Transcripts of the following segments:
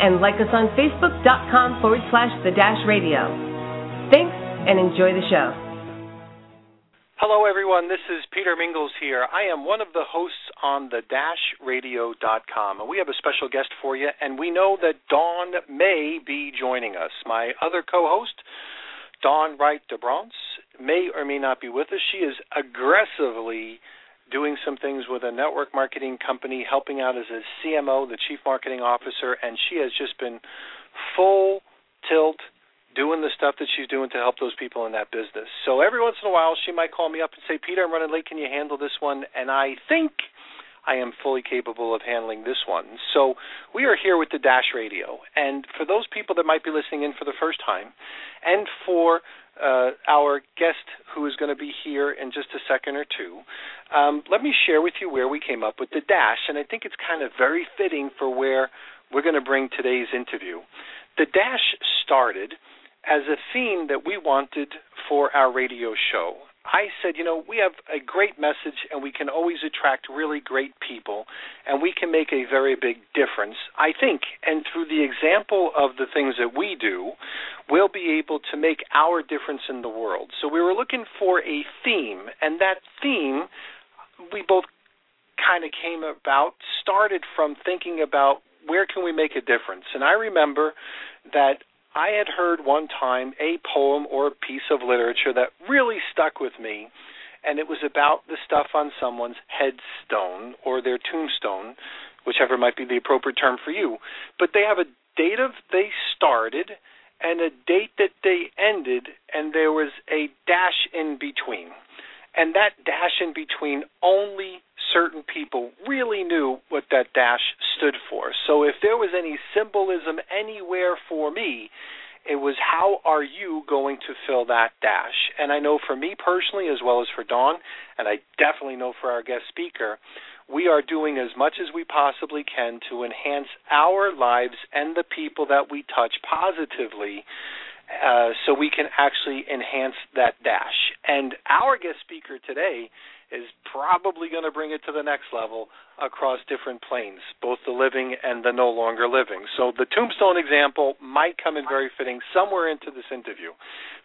and like us on facebook.com forward slash the Dash Radio. Thanks, and enjoy the show. Hello, everyone. This is Peter Mingles here. I am one of the hosts on the dashradio.com, and we have a special guest for you. And we know that Dawn may be joining us. My other co-host, Dawn Wright DeBronce, may or may not be with us. She is aggressively doing some things with a network marketing company, helping out as a CMO, the Chief Marketing Officer, and she has just been full tilt doing the stuff that she's doing to help those people in that business. So every once in a while, she might call me up and say, Peter, I'm running late. Can you handle this one? And I think I am fully capable of handling this one. So we are here with the Dash Radio. And for those people that might be listening in for the first time, and for uh, our guest who is going to be here in just a second or two, um, let me share with you where we came up with the Dash. And I think it's kind of very fitting for where we're going to bring today's interview. The Dash started as a theme that we wanted for our radio show. I said, you know, we have a great message and we can always attract really great people and we can make a very big difference, I think. And through the example of the things that we do, we'll be able to make our difference in the world. So we were looking for a theme, and that theme we both kind of came about, started from thinking about where can we make a difference. And I remember that I had heard one time a poem or a piece of literature that really stuck with me, and it was about the stuff on someone's headstone or their tombstone, whichever might be the appropriate term for you. But they have a date of they started and a date that they ended, and there was a dash in between. And that dash in between only certain people really knew what that dash stood for. So if there was any symbolism anywhere for me, it was how are you going to fill that dash? And I know for me personally, as well as for Dawn, and I definitely know for our guest speaker, we are doing as much as we possibly can to enhance our lives and the people that we touch positively uh, so we can actually enhance that dash. And our guest speaker today is probably going to bring it to the next level across different planes, both the living and the no longer living. So the tombstone example might come in very fitting somewhere into this interview.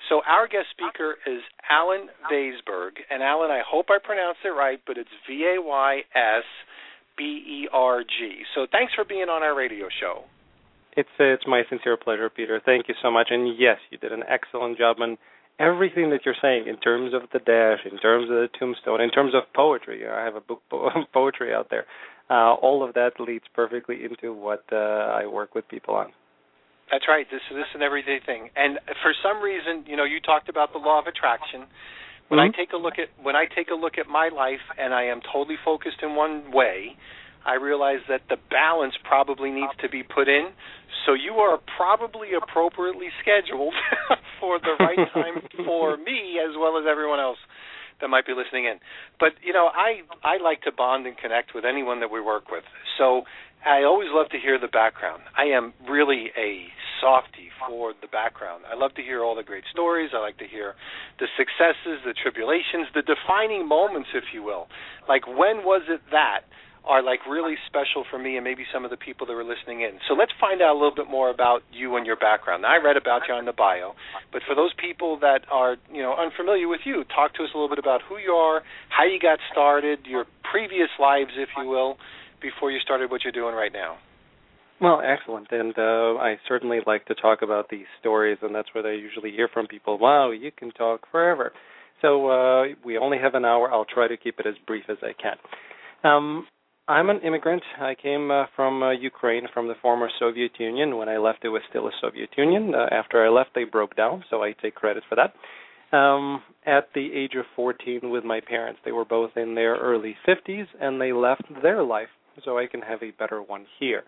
So our guest speaker is Allen Vaysberg. And Allen, I hope I pronounced it right, but it's V A Y S B E R G. So thanks for being on our radio show. It's uh, it's my sincere pleasure, Peter. Thank you so much. And yes, you did an excellent job. Everything that you're saying in terms of the dash, in terms of the tombstone, in terms of poetry. I have a book of poetry out there. Uh, all of that leads perfectly into what uh, I work with people on. That's right. This is this is an everyday thing. And for some reason, you know, you talked about the law of attraction. When mm-hmm. I take a look at when I take a look at my life and I am totally focused in one way, I realize that the balance probably needs to be put in. So you are probably appropriately scheduled for the right time for me as well as everyone else that might be listening in. But you know, I I like to bond and connect with anyone that we work with. So I always love to hear the background. I am really a softy for the background. I love to hear all the great stories. I like to hear the successes, the tribulations, the defining moments, if you will. Like when was it that are like really special for me and maybe some of the people that were listening in. So let's find out a little bit more about you and your background. Now, I read about you on the bio, but for those people that are you know unfamiliar with you, talk to us a little bit about who you are, how you got started, your previous lives, if you will, before you started what you're doing right now. Well, excellent, and uh, I certainly like to talk about these stories, and that's what I usually hear from people. Wow, you can talk forever. So uh, we only have an hour. I'll try to keep it as brief as I can. Um, I'm an immigrant. I came uh, from uh, Ukraine, from the former Soviet Union. When I left, it was still a Soviet Union. Uh, after I left, they broke down, so I take credit for that. Um, at the age of 14, with my parents, they were both in their early 50s, and they left their life so I can have a better one here.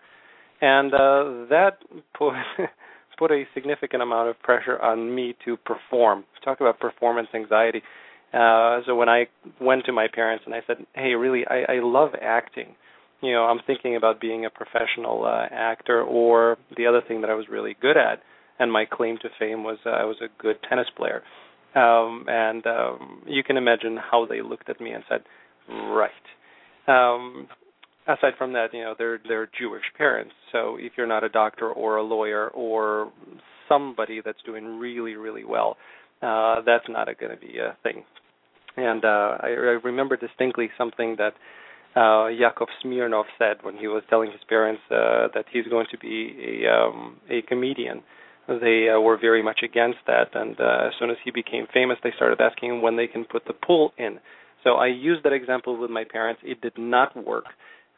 and uh, that put put a significant amount of pressure on me to perform. Talk about performance anxiety. Uh, so when I went to my parents and I said, "Hey, really, I, I love acting. You know, I'm thinking about being a professional uh, actor." Or the other thing that I was really good at, and my claim to fame was uh, I was a good tennis player. Um, and um, you can imagine how they looked at me and said, "Right." Um, aside from that, you know, they're they're Jewish parents. So if you're not a doctor or a lawyer or somebody that's doing really really well, uh, that's not going to be a thing. And uh, I, I remember distinctly something that uh, Yakov Smirnoff said when he was telling his parents uh, that he's going to be a um, a comedian. They uh, were very much against that, and uh, as soon as he became famous, they started asking him when they can put the pool in. So I used that example with my parents. It did not work.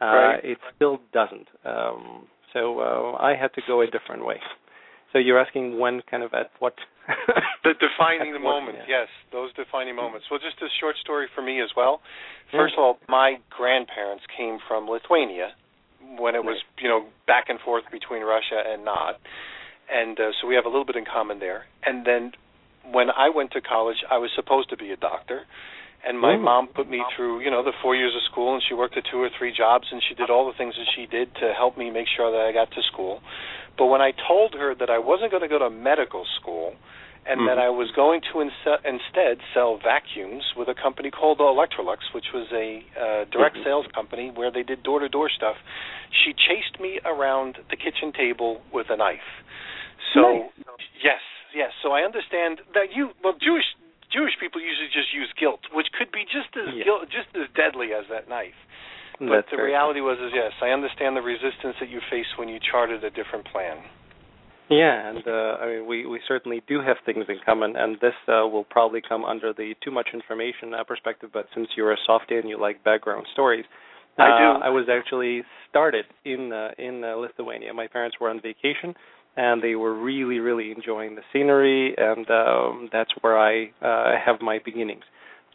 Uh, right. It still doesn't. Um, so uh, I had to go a different way. So you're asking when, kind of at what? the defining the moment, yeah. yes, those defining moments. Well, just a short story for me as well. First of all, my grandparents came from Lithuania when it was, Right. you know, back and forth between Russia and not, and uh, so we have a little bit in common there. And then when I went to college, I was supposed to be a doctor. And my Mm. mom put me through, you know, the four years of school, and she worked at two or three jobs, and she did all the things that she did to help me make sure that I got to school. But when I told her that I wasn't going to go to medical school, and that Mhm. I was going to inse- instead sell vacuums with a company called Electrolux, which was a uh, direct Mhm. sales company where they did door-to-door stuff. She chased me around the kitchen table with a knife. So Nice. yes, yes. So I understand that you well Jewish Jewish people usually just use guilt, which could be just as Yeah. guilt, just as deadly as that knife. But That's the reality was is yes, I understand the resistance that you faced when you charted a different plan. Yeah, and uh, I mean, we we certainly do have things in common, and this uh, will probably come under the too much information uh, perspective. But since you're a softie and you like background stories, I uh, do. I was actually started in uh, in uh, Lithuania. My parents were on vacation, and they were really really enjoying the scenery, and um, that's where I uh, have my beginnings.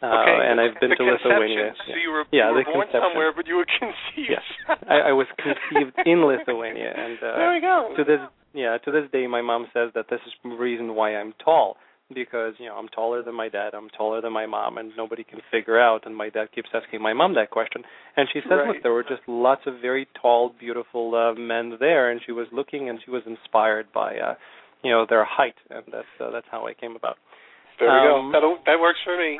Uh, okay, and I've been the to. Lithuania. So yeah. you were, Yeah, you were the born conception. somewhere, but you were conceived. Yes, I, I was conceived in Lithuania, and uh, there we go. to this yeah to this day my mom says that this is the reason why i'm tall because you know i'm taller than my dad i'm taller than my mom and nobody can figure out and my dad keeps asking my mom that question and she says Right. look there were just lots of very tall beautiful uh, men there and she was looking and she was inspired by uh you know their height and that's uh, that's how i came about there we um, go. That'll, that works for me.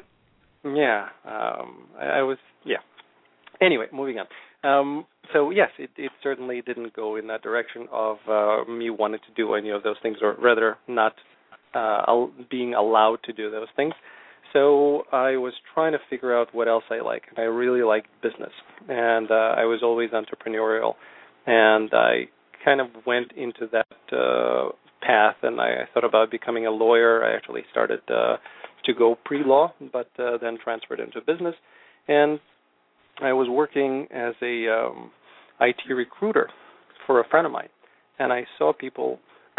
yeah, um, I, I was. Yeah. Anyway, moving on. Um, so yes, it, it certainly didn't go in that direction of uh, me wanting to do any of those things, or rather, not uh, being allowed to do those things. So I was trying to figure out what else I like. I really like business, and uh, I was always entrepreneurial, and I kind of went into that uh, path. And I, I thought about becoming a lawyer. I actually started. Uh, to go pre-law, but uh, then transferred into business. And I was working as a um, IT recruiter for a friend of mine, and I saw people.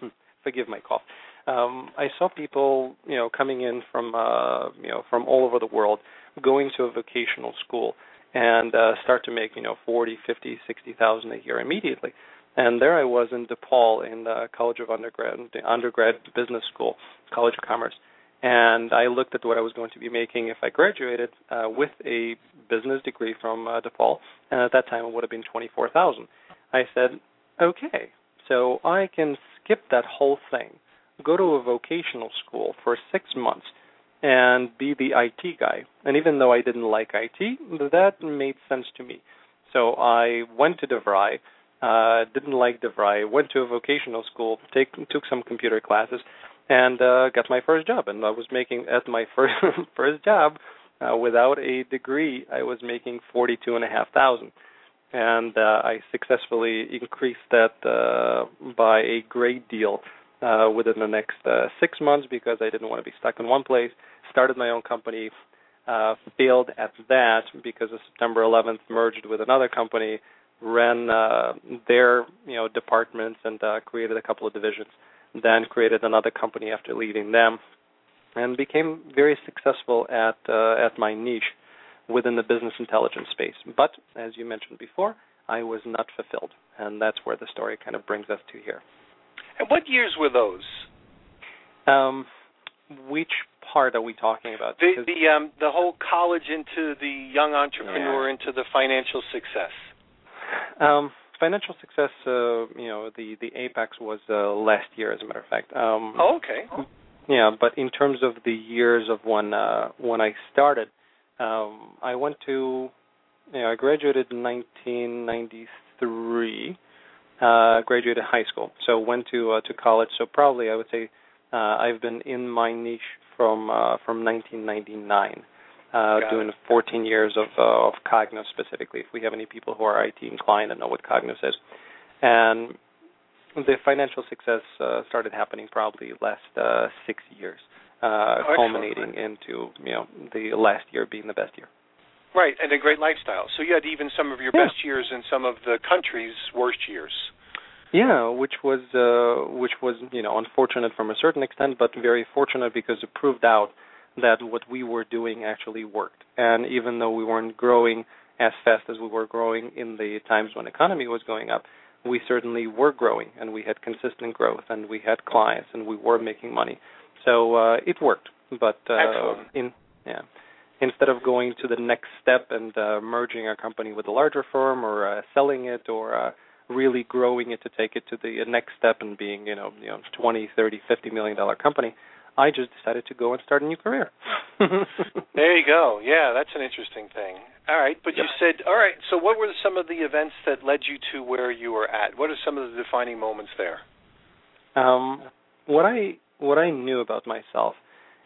forgive my cough. Um, I saw people, you know, coming in from, uh, you know, from all over the world, going to a vocational school, and uh, start to make, you know, forty, fifty, sixty thousand a year immediately. And there I was in DePaul in the College of Undergrad, undergrad business school, College of Commerce and I looked at what I was going to be making if I graduated uh, with a business degree from uh, DePaul, and at that time it would have been twenty four thousand. I said, okay, so I can skip that whole thing, go to a vocational school for six months, and be the IT guy. And even though I didn't like IT, that made sense to me. So I went to DeVry. Uh, didn't like DeVry. Went to a vocational school. Take, took some computer classes and uh, got my first job. And I was making at my first first job uh, without a degree, I was making forty two and a half thousand, and uh, I successfully increased that uh, by a great deal uh, within the next uh, six months because I didn't want to be stuck in one place. Started my own company. Uh, failed at that because of September 11th, merged with another company, ran uh, their you know departments and uh, created a couple of divisions then created another company after leaving them, and became very successful at uh, at my niche within the business intelligence space. But as you mentioned before, I was not fulfilled, and that's where the story kind of brings us to here. And what years were those? Um, which part are we talking about? The the um the whole college into the young entrepreneur Yeah. into the financial success. Um, financial success, uh, you know, the the apex was uh, last year, as a matter of fact. Um, Oh, okay. Yeah, but in terms of the years of when uh, when I started, um, I went to, you know, I graduated in 1993. Uh, graduated high school, so went to uh, to college. So probably I would say uh, I've been in my niche from uh, from 1999, uh, doing it. 14 years of uh, of Cognos specifically. If we have any people who are IT inclined and know what Cognos is, and the financial success uh, started happening probably last uh, six years, uh, Oh, culminating into you know the last year being the best year. Right, and a great lifestyle. So you had even some of your Yeah. best years and some of the country's worst years. Yeah, which was uh, which was you know unfortunate from a certain extent, but very fortunate because it proved out that what we were doing actually worked. And even though we weren't growing as fast as we were growing in the times when economy was going up, we certainly were growing, and we had consistent growth, and we had clients, and we were making money. So uh, it worked. But uh, Excellent. in yeah, instead of going to the next step and uh, merging a company with a larger firm or uh, selling it or uh, really growing it to take it to the next step and being you know you know 20 30 50 million dollar company i just decided to go and start a new career There you go. Yeah, that's an interesting thing. All right, but you said all right. So what were some of the events that led you to where you were at? What are some of the defining moments there? um what i what i knew about myself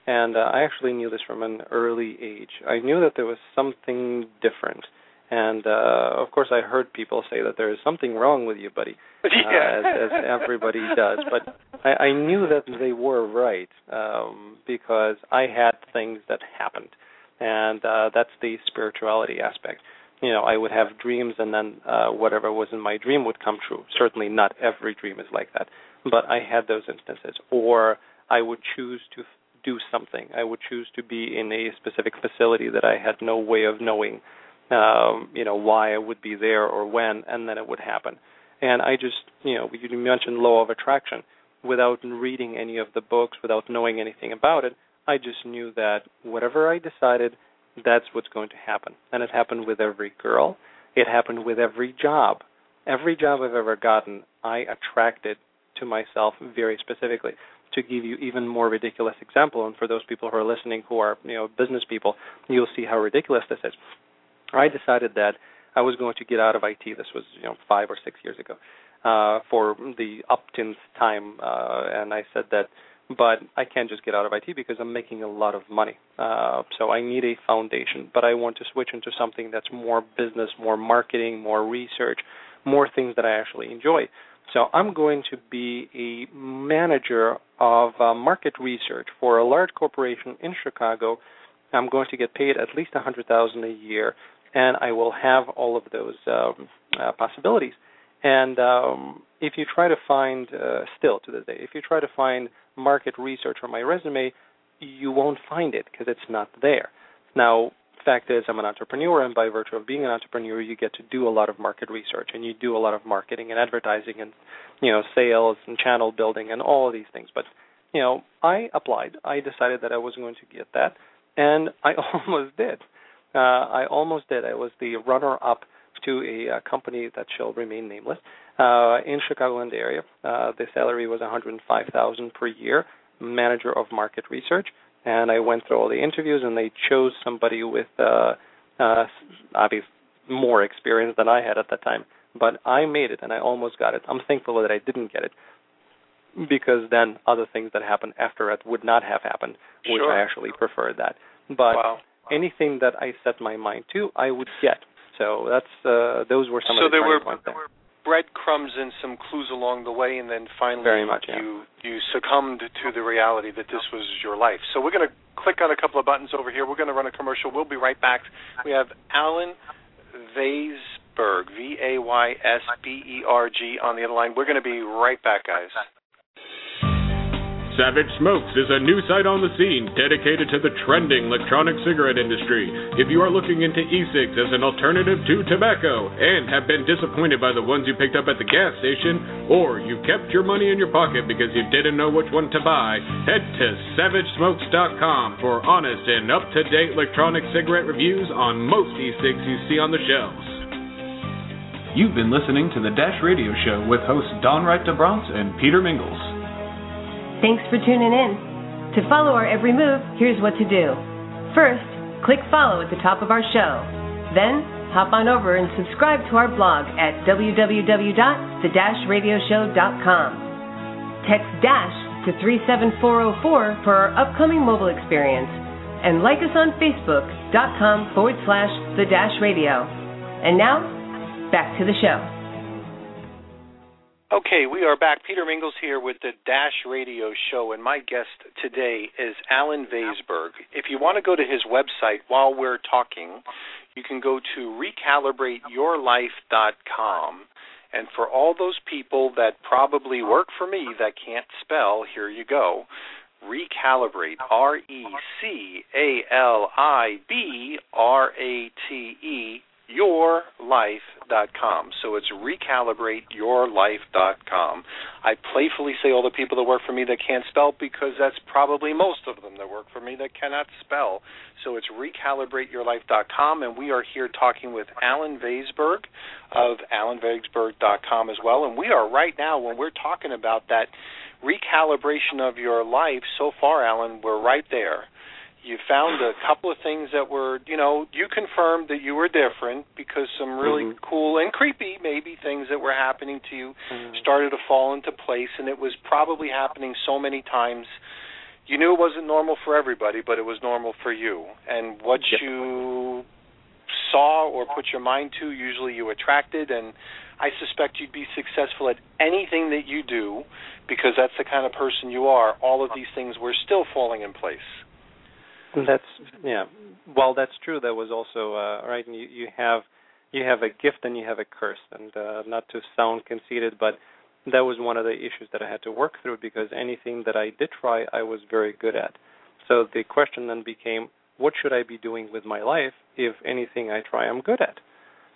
and uh, i actually knew this from an early age i knew that there was something different and uh of course i heard people say that there is something wrong with you buddy uh, as, as everybody does. But I, I knew that they were right um, because I had things that happened, and uh, that's the spirituality aspect. You know, I would have dreams, and then uh, whatever was in my dream would come true. Certainly, not every dream is like that, but I had those instances. Or I would choose to do something. I would choose to be in a specific facility that I had no way of knowing, um, you know, why I would be there or when, and then it would happen. And I just, you know, you mentioned law of attraction. Without reading any of the books, without knowing anything about it, I just knew that whatever I decided, that's what's going to happen. And it happened with every girl. It happened with every job. Every job I've ever gotten, I attracted to myself very specifically. To give you even more ridiculous example, and for those people who are listening who are, you know, business people, you'll see how ridiculous this is. I decided that I was going to get out of IT. This was you know five or six years ago uh, for the uptins time, uh, and I said that, but I can't just get out of IT because I'm making a lot of money. Uh, so I need a foundation, but I want to switch into something that's more business, more marketing, more research, more things that I actually enjoy. So I'm going to be a manager of uh, market research for a large corporation in Chicago. I'm going to get paid at least a hundred thousand a year and I will have all of those um, uh, possibilities. And um, if you try to find, uh, still to this day, if you try to find market research on my resume, you won't find it because it's not there. Now, fact is, I'm an entrepreneur, and by virtue of being an entrepreneur, you get to do a lot of market research, and you do a lot of marketing and advertising, and you know, sales and channel building, and all of these things. But you know, I applied. I decided that I was going to get that, and I almost did. Uh, I almost did. I was the runner-up to a uh, company that shall remain nameless uh, in Chicagoland area. Uh, the salary was 105,000 per year, manager of market research, and I went through all the interviews, and they chose somebody with uh, uh, obviously more experience than I had at that time. But I made it, and I almost got it. I'm thankful that I didn't get it because then other things that happened after it would not have happened, which Sure. I actually preferred that. But wow. anything that I set my mind to, I would get. So that's uh, those were some so of the there were, points there. there were breadcrumbs and some clues along the way, and then finally Very much, yeah. you you succumbed to the reality that this was your life. So we're going to click on a couple of buttons over here. We're going to run a commercial. We'll be right back. We have Allen Vaysberg, V A Y S B E R G, on the other line. We're going to be right back, guys. Savage Smokes is a new site on the scene dedicated to the trending electronic cigarette industry. If you are looking into e-cigs as an alternative to tobacco and have been disappointed by the ones you picked up at the gas station, or you've kept your money in your pocket because you didn't know which one to buy, head to savagesmokes.com for honest and up-to-date electronic cigarette reviews on most e-cigs you see on the shelves. You've been listening to the Dash Radio Show with hosts Dawn Wright DeBronce and Peter Mingles. Thanks for tuning in. To follow our every move, here's what to do. First, click follow at the top of our show. Then, hop on over and subscribe to our blog at www.the-radioshow.com. Text DASH to 37404 for our upcoming mobile experience. And like us on facebook.com forward slash the dash radio. And now, back to the show. Okay, we are back. Peter Mingles here with the Dash Radio Show, and my guest today is Allen Vaysberg. If you want to go to his website while we're talking, you can go to recalibrateyourlife.com. And for all those people that probably work for me that can't spell, here you go. Recalibrate, R E C A L I B R A T E yourlife.com. So it's recalibrateyourlife.com. I playfully say all the people that work for me that can't spell because that's probably most of them that work for me that cannot spell. So it's recalibrateyourlife.com, and we are here talking with Allen Vaysberg of allenvaysberg.com as well. And we are right now, when we're talking about that recalibration of your life, so far, Allen, we're right there you found a couple of things that were, you know, you confirmed that you were different because some really mm-hmm. cool and creepy maybe things that were happening to you mm-hmm. started to fall into place and it was probably happening so many times you knew it wasn't normal for everybody, but it was normal for you. And what yep. you saw or put your mind to, usually you attracted and I suspect you'd be successful at anything that you do because that's the kind of person you are. All of these things were still falling in place. That's yeah. Well, that's true. That was also uh, right. You, you have you have a gift and you have a curse, and uh, not to sound conceited, but that was one of the issues that I had to work through because anything that I did try, I was very good at. So the question then became, what should I be doing with my life if anything I try I'm good at?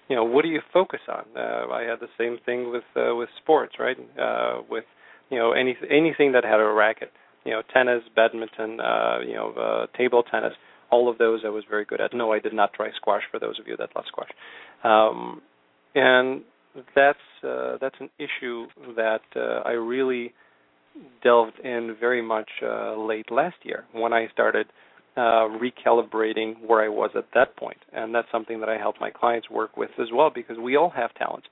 You know, what do you focus on? Uh, I had the same thing with uh, with sports, right? Uh, with you know any anything that had a racket you know, tennis, badminton, uh, you know, uh, table tennis, all of those I was very good at. No, I did not try squash for those of you that love squash. Um, and that's uh, that's an issue that uh, I really delved in very much uh, late last year when I started uh, recalibrating where I was at that point. and that's something that I help my clients work with as well because we all have talents.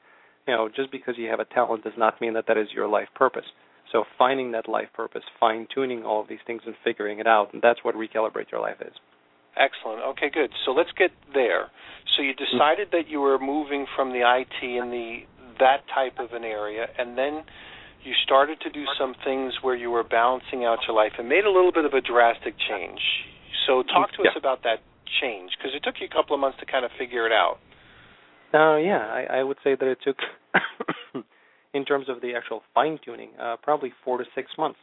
You know, just because you have a talent does not mean that that is your life purpose. So finding that life purpose, fine tuning all of these things and figuring it out, and that's what recalibrate your life is. Excellent. Okay, good. So let's get there. So you decided that you were moving from the IT and the that type of an area, and then you started to do some things where you were balancing out your life and made a little bit of a drastic change. So talk to yeah. us about that change because it took you a couple of months to kind of figure it out. Uh, yeah, I, I would say that it took in terms of the actual fine tuning, uh, probably four to six months.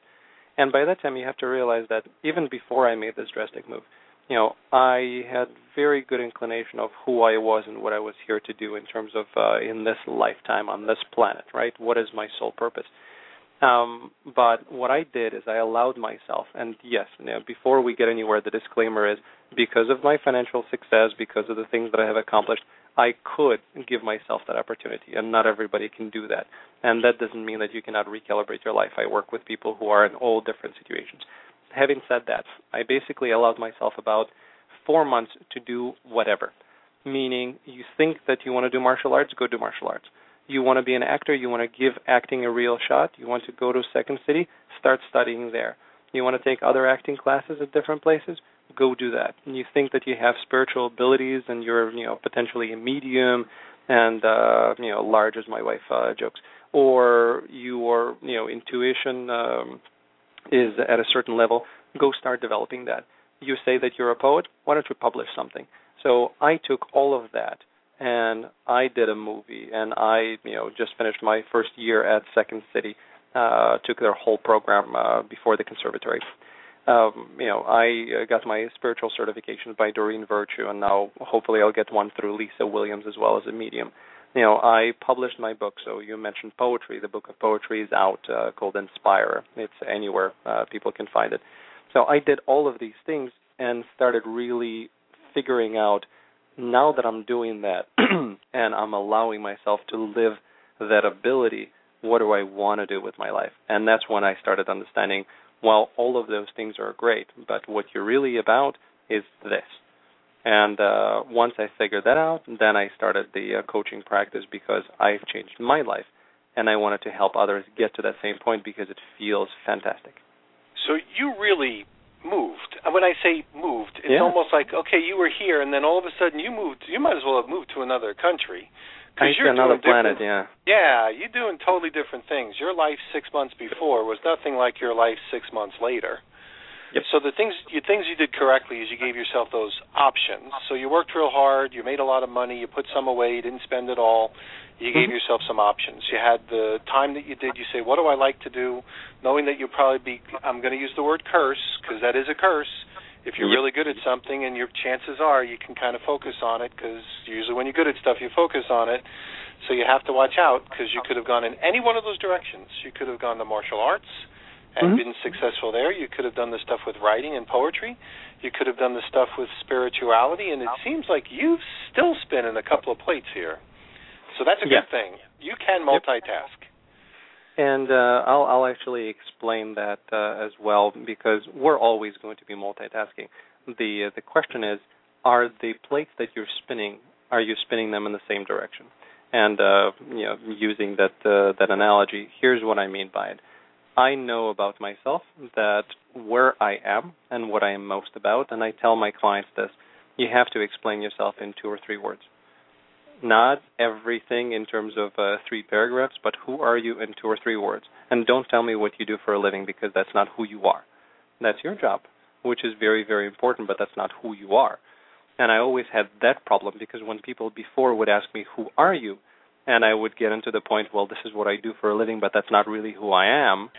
And by that time, you have to realize that even before I made this drastic move, you know, I had very good inclination of who I was and what I was here to do in terms of uh, in this lifetime on this planet, right? What is my sole purpose? Um, but what I did is I allowed myself, and yes, you know, before we get anywhere, the disclaimer is because of my financial success, because of the things that I have accomplished, I could give myself that opportunity, and not everybody can do that. And that doesn't mean that you cannot recalibrate your life. I work with people who are in all different situations. Having said that, I basically allowed myself about four months to do whatever. Meaning, you think that you want to do martial arts, go do martial arts. You want to be an actor, you want to give acting a real shot, you want to go to Second City, start studying there. You want to take other acting classes at different places, go do that. And you think that you have spiritual abilities and you're, you know, potentially a medium and uh, you know, large as my wife uh, jokes, or your, you know, intuition um, is at a certain level, go start developing that. You say that you're a poet, why don't you publish something? So I took all of that and I did a movie and I, you know, just finished my first year at Second City uh, took their whole program uh, before the conservatory. Um, you know, I uh, got my spiritual certification by Doreen Virtue, and now hopefully I'll get one through Lisa Williams as well as a medium. You know, I published my book. So you mentioned poetry. The book of poetry is out uh, called Inspirer. It's anywhere uh, people can find it. So I did all of these things and started really figuring out now that I'm doing that and I'm allowing myself to live that ability, what do I want to do with my life? And that's when I started understanding, well, all of those things are great, but what you're really about is this. And uh, once I figured that out, then I started the uh, coaching practice because I've changed my life, and I wanted to help others get to that same point because it feels fantastic. So you really moved. And when I say moved, it's yeah. almost like okay, you were here, and then all of a sudden you moved. You might as well have moved to another country. Because you're another planet, yeah. Yeah, you're doing totally different things. Your life six months before was nothing like your life six months later. Yep. So the things you things you did correctly is you gave yourself those options. So you worked real hard, you made a lot of money, you put some away, you didn't spend it all. You gave mm-hmm. yourself some options. You had the time that you did. You say, "What do I like to do?" Knowing that you'll probably be. I'm going to use the word curse because that is a curse. If you're really good at something, and your chances are you can kind of focus on it because usually when you're good at stuff, you focus on it. So you have to watch out because you could have gone in any one of those directions. You could have gone to martial arts and mm-hmm. been successful there. You could have done the stuff with writing and poetry. You could have done the stuff with spirituality, and it seems like you've still spinning a couple of plates here. So that's a yeah. good thing. You can multitask. And uh, I'll, I'll actually explain that uh, as well because we're always going to be multitasking. The uh, the question is, are the plates that you're spinning are you spinning them in the same direction? And uh, you know, using that uh, that analogy, here's what I mean by it. I know about myself that where I am and what I am most about, and I tell my clients this: you have to explain yourself in two or three words not everything in terms of uh, three paragraphs, but who are you in two or three words. And don't tell me what you do for a living because that's not who you are. That's your job, which is very, very important, but that's not who you are. And I always had that problem because when people before would ask me, Who are you? and I would get into the point, Well, this is what I do for a living, but that's not really who I am.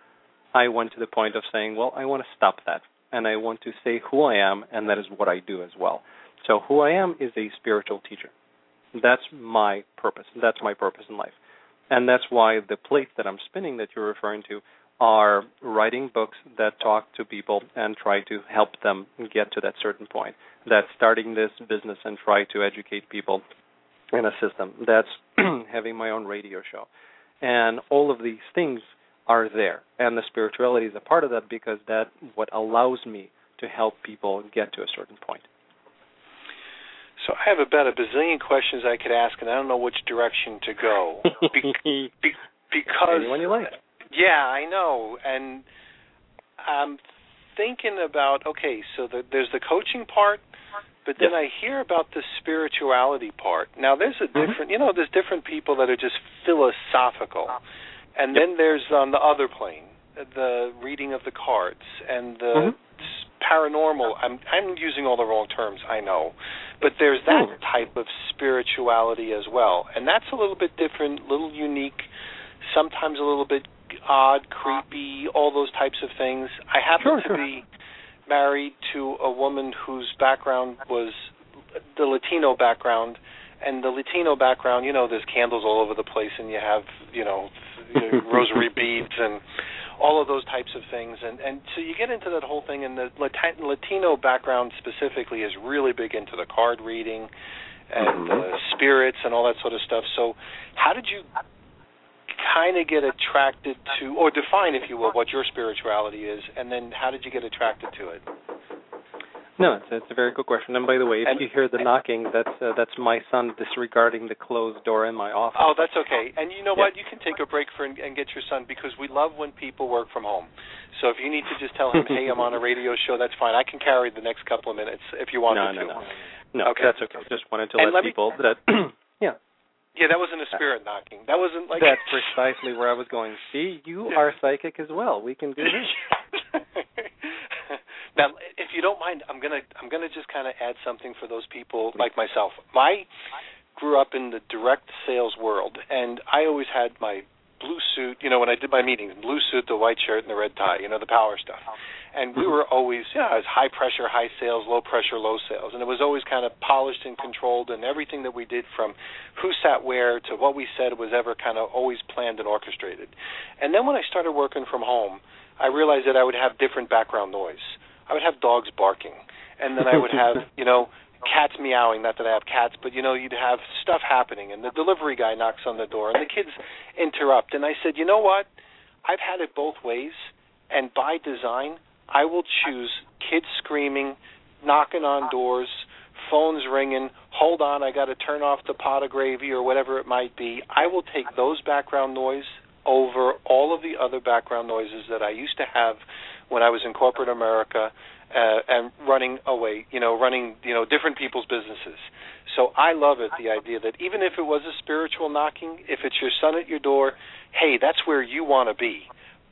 I went to the point of saying, Well, I want to stop that. And I want to say who I am, and that is what I do as well. So, who I am is a spiritual teacher. That's my purpose. That's my purpose in life. And that's why the plates that I'm spinning that you're referring to are writing books that talk to people and try to help them get to that certain point. That's starting this business and try to educate people in a system. That's having my own radio show. And all of these things are there. And the spirituality is a part of that because that's what allows me to help people get to a certain point. So I have about a bazillion questions I could ask, and I don't know which direction to go. Be- be- because anyone you like. Yeah, I know, and I'm thinking about okay, so the, there's the coaching part, but then yes. I hear about the spirituality part. Now there's a Mm-hmm. different, mm-hmm. you know, there's different people that are just philosophical, and yep. then there's on the other plane the reading of the cards and the mm-hmm. Paranormal. I'm I'm using all the wrong terms, I know, but there's that mm. type of spirituality as well, and that's a little bit different, little unique, sometimes a little bit odd, creepy, all those types of things. I happen sure, to sure. be married to a woman whose background was the Latino background, and the Latino background, you know, there's candles all over the place, and you have, you know, rosary beads and all of those types of things. And and so you get into that whole thing and the latino background specifically is really big into the card reading and mm-hmm. uh, spirits and all that sort of stuff. So how did you kind of get attracted to or define if you will what your spirituality is and then how did you get attracted to it no, it's, it's a very good question. And by the way, if and, you hear the knocking, that's uh, that's my son disregarding the closed door in my office. Oh, that's okay. And you know yeah. what? You can take a break for and, and get your son because we love when people work from home. So if you need to just tell him, "Hey, I'm on a radio show," that's fine. I can carry the next couple of minutes if you want no, me no, to. No, no, okay. that's okay. Just wanted to and let, let people me, that yeah. Yeah, that wasn't a spirit knocking. That wasn't like That's precisely where I was going. See, you are psychic as well. We can do this. now, if you don't mind, I'm gonna I'm gonna just kind of add something for those people like myself. I grew up in the direct sales world, and I always had my blue suit. You know, when I did my meetings, blue suit, the white shirt, and the red tie. You know, the power stuff. Oh. And we were always, yeah, it was high pressure, high sales, low pressure, low sales, and it was always kind of polished and controlled. And everything that we did, from who sat where to what we said, was ever kind of always planned and orchestrated. And then when I started working from home, I realized that I would have different background noise. I would have dogs barking, and then I would have, you know, cats meowing. Not that I have cats, but you know, you'd have stuff happening, and the delivery guy knocks on the door, and the kids interrupt. And I said, you know what? I've had it both ways, and by design, I will choose kids screaming, knocking on doors, phones ringing. Hold on, I got to turn off the pot of gravy or whatever it might be. I will take those background noise over all of the other background noises that I used to have when I was in corporate America uh, and running away, you know, running, you know, different people's businesses. So I love it, the idea that even if it was a spiritual knocking, if it's your son at your door, hey, that's where you want to be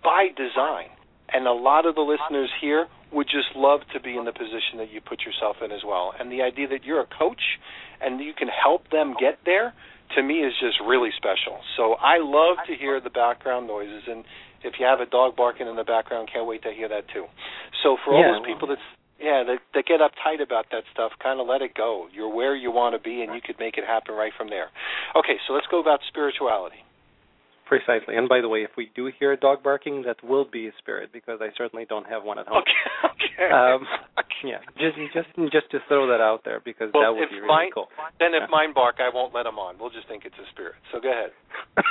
by design. And a lot of the listeners here would just love to be in the position that you put yourself in as well. And the idea that you're a coach and you can help them get there to me is just really special. So I love to hear the background noises and if you have a dog barking in the background, can't wait to hear that too. So for all yeah, those people that yeah that, that get uptight about that stuff, kind of let it go. You're where you want to be, and you could make it happen right from there. Okay, so let's go about spirituality. Precisely. And by the way, if we do hear a dog barking, that will be a spirit because I certainly don't have one at home. Okay. okay. Um, yeah. Just just just to throw that out there because well, that would be really mine, cool. Then yeah. if mine bark, I won't let them on. We'll just think it's a spirit. So go ahead.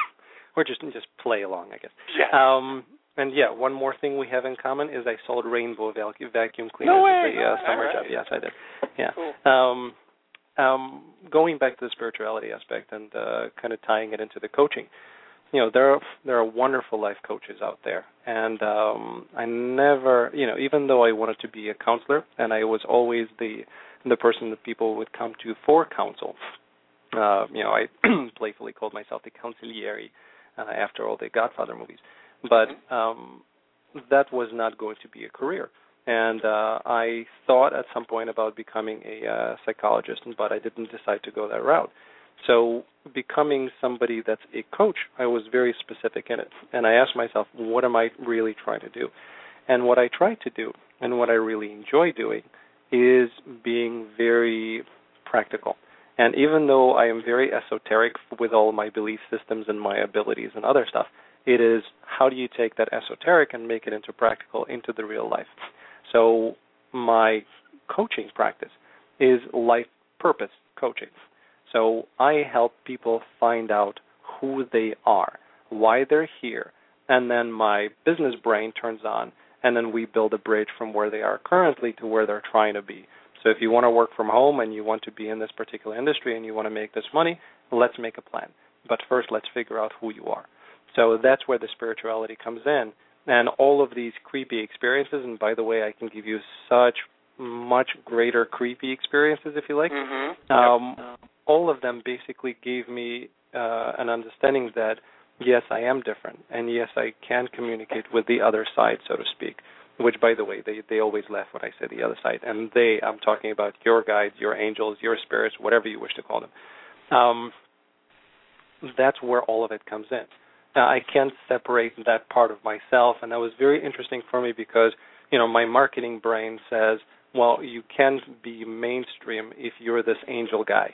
or just just play along, I guess. Yeah. Um, and yeah, one more thing we have in common is I sold rainbow vacuum cleaners no way. as a uh, summer right. job. Yes, I did. Yeah. Cool. Um, um, going back to the spirituality aspect and uh, kind of tying it into the coaching, you know, there are there are wonderful life coaches out there, and um, I never, you know, even though I wanted to be a counselor, and I was always the the person that people would come to for counsel. Uh, you know, I playfully called myself the consigliere uh, after all the Godfather movies but um, that was not going to be a career. And uh, I thought at some point about becoming a uh, psychologist, but I didn't decide to go that route. So, becoming somebody that's a coach, I was very specific in it. And I asked myself, what am I really trying to do? And what I try to do, and what I really enjoy doing, is being very practical. And even though I am very esoteric with all my belief systems and my abilities and other stuff, it is how do you take that esoteric and make it into practical, into the real life. So my coaching practice is life purpose coaching. So I help people find out who they are, why they're here, and then my business brain turns on, and then we build a bridge from where they are currently to where they're trying to be. So if you want to work from home and you want to be in this particular industry and you want to make this money, let's make a plan. But first, let's figure out who you are. So that's where the spirituality comes in. And all of these creepy experiences, and by the way, I can give you such much greater creepy experiences if you like. Mm-hmm. Um, yep. All of them basically gave me uh, an understanding that yes, I am different, and yes, I can communicate with the other side, so to speak. Which, by the way, they they always laugh when I say the other side, and they I'm talking about your guides, your angels, your spirits, whatever you wish to call them. Um, that's where all of it comes in. Now, I can't separate that part of myself, and that was very interesting for me because you know my marketing brain says, well, you can't be mainstream if you're this angel guy,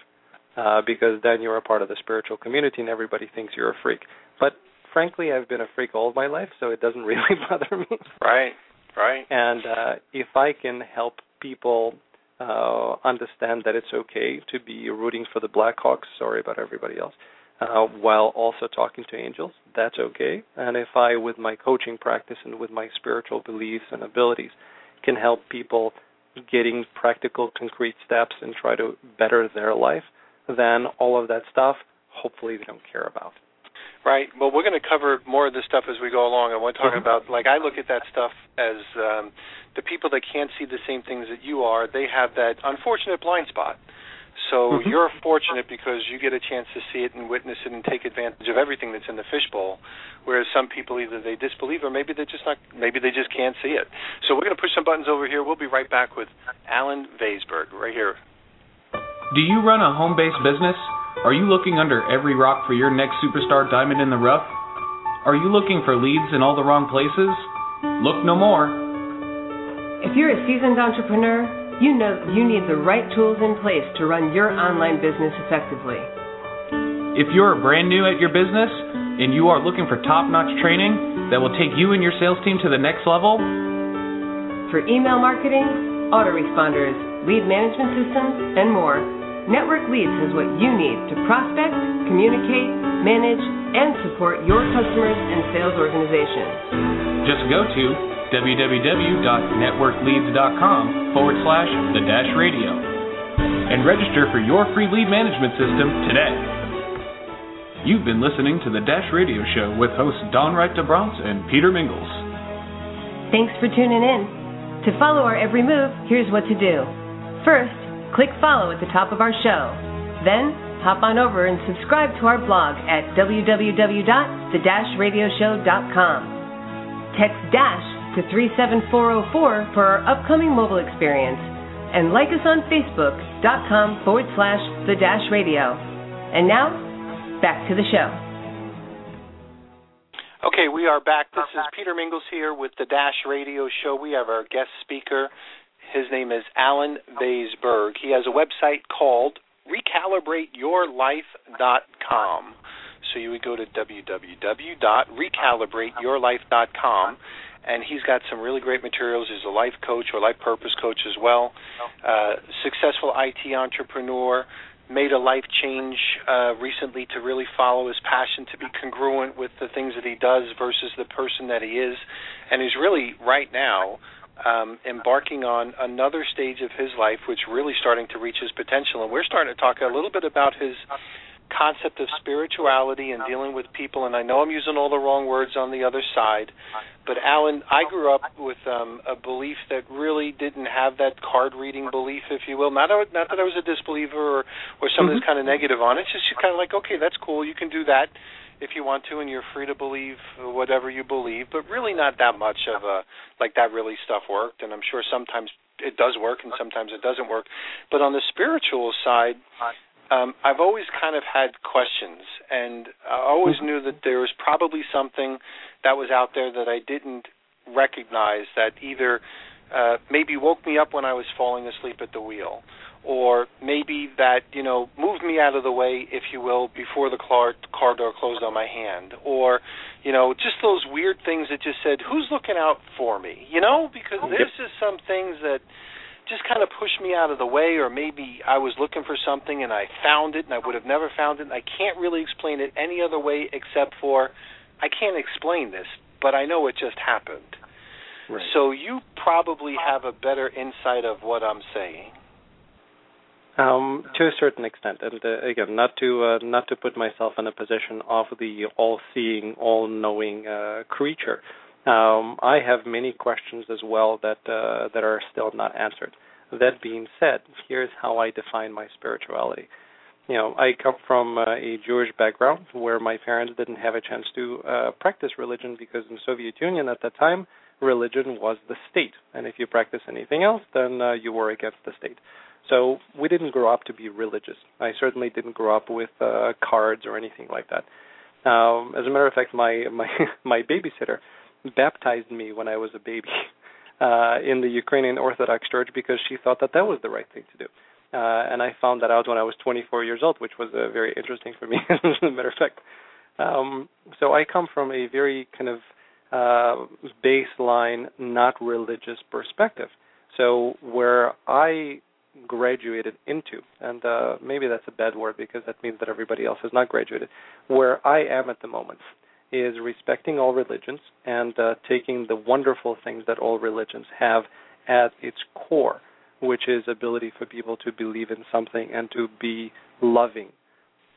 uh, because then you're a part of the spiritual community and everybody thinks you're a freak. But frankly, I've been a freak all my life, so it doesn't really bother me. Right, right. And uh, if I can help people uh, understand that it's okay to be rooting for the Blackhawks, sorry about everybody else, uh, while also talking to angels, that's okay. And if I, with my coaching practice and with my spiritual beliefs and abilities, can help people getting practical, concrete steps and try to better their life, then all of that stuff, hopefully, they don't care about. Right. Well, we're going to cover more of this stuff as we go along. And we're talking mm-hmm. about, like, I look at that stuff as um, the people that can't see the same things that you are, they have that unfortunate blind spot. So mm-hmm. you're fortunate because you get a chance to see it and witness it and take advantage of everything that's in the fishbowl. Whereas some people either they disbelieve or maybe they just not maybe they just can't see it. So we're going to push some buttons over here. We'll be right back with Allen Vaysberg right here. Do you run a home-based business? Are you looking under every rock for your next superstar diamond in the rough? Are you looking for leads in all the wrong places? Look no more. If you're a seasoned entrepreneur, you know you need the right tools in place to run your online business effectively. If you're brand new at your business and you are looking for top notch training that will take you and your sales team to the next level, for email marketing, autoresponders, lead management systems, and more, Network Leads has what you need to prospect, communicate, manage, and support your customers and sales organizations. Just go to www.networkleads.com forward slash the dash radio and register for your free lead management system today. You've been listening to the Dash Radio Show with hosts Dawn Wright DeBronce and Peter Mingles. Thanks for tuning in. To follow our every move, here's what to do. First, click follow at the top of our show. Then, hop on over and subscribe to our blog at www.the-radioshow.com. Text DASH to 37404 for our upcoming mobile experience, and like us on facebook.com forward slash the dash radio. And now, back to the show. Okay, we are back. This is Peter Mingles here with the Dash Radio Show. We have our guest speaker. His name is Allen Vaysberg. He has a website called recalibrateyourlife.com. So you would go to www.recalibrateyourlife.com, and he's got some really great materials. He's a life coach or life purpose coach as well. Uh, successful IT entrepreneur. Made a life change uh, recently to really follow his passion to be congruent with the things that he does versus the person that he is, and he's really right now um, embarking on another stage of his life, which really starting to reach his potential. And we're starting to talk a little bit about his concept of spirituality and dealing with people. And I know I'm using all the wrong words on the other side, but Allen, I grew up with um, a belief that really didn't have that card reading belief, if you will. Not not that I was a disbeliever or or something mm-hmm. that's kind of negative on it. It's just kind of like, okay, that's cool. You can do that if you want to, and you're free to believe whatever you believe, but really not that much of a like that really stuff worked. And I'm sure sometimes it does work, and sometimes it doesn't work. But on the spiritual side, um, I've always kind of had questions, and I always knew that there was probably something that was out there that I didn't recognize that either uh, maybe woke me up when I was falling asleep at the wheel, or maybe that you know moved me out of the way, if you will, before the car, car door closed on my hand, or you know just those weird things that just said, "Who's looking out for me?" You know, because oh, there's just some things that just kind of pushed me out of the way, or maybe I was looking for something and I found it, and I would have never found it. And I can't really explain it any other way except for I can't explain this, but I know it just happened. Right. So you probably have a better insight of what I'm saying. Um, to a certain extent, and uh, again, not to uh, not to put myself in a position of the all-seeing, all-knowing uh, creature. Um, I have many questions as well that uh, that are still not answered. That being said, here's how I define my spirituality. You know, I come from uh, a Jewish background where my parents didn't have a chance to uh, practice religion because in Soviet Union at that time, religion was the state, and if you practice anything else, then you were against the state. So we didn't grow up to be religious. I certainly didn't grow up with uh, cards or anything like that. Um, as a matter of fact, my my my babysitter baptized me when I was a baby uh, in the Ukrainian Orthodox Church because she thought that that was the right thing to do. Uh, and I found that out when I was 24 years old, which was uh, very interesting for me, as a matter of fact. Um, so I come from a very kind of uh, baseline, not religious perspective. So where I graduated into, and uh, maybe that's a bad word because that means that everybody else has not graduated. Where I am at the moment is respecting all religions and uh, taking the wonderful things that all religions have at its core, which is ability for people to believe in something and to be loving.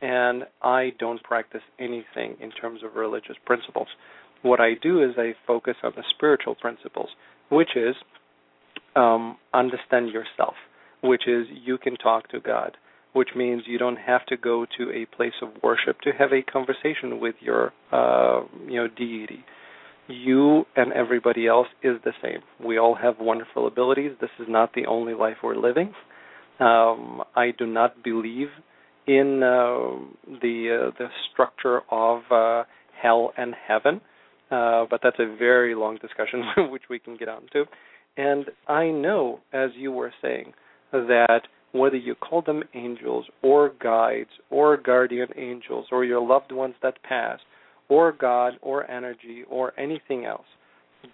And I don't practice anything in terms of religious principles. What I do is I focus on the spiritual principles, which is um, understand yourself which is you can talk to God, which means you don't have to go to a place of worship to have a conversation with your uh, you know deity. You and everybody else is the same. We all have wonderful abilities. This is not the only life we're living. Um, I do not believe in uh, the uh, the structure of uh, hell and heaven, uh, but that's a very long discussion which we can get onto. And I know, as you were saying, that whether you call them angels or guides or guardian angels or your loved ones that pass or God or energy or anything else,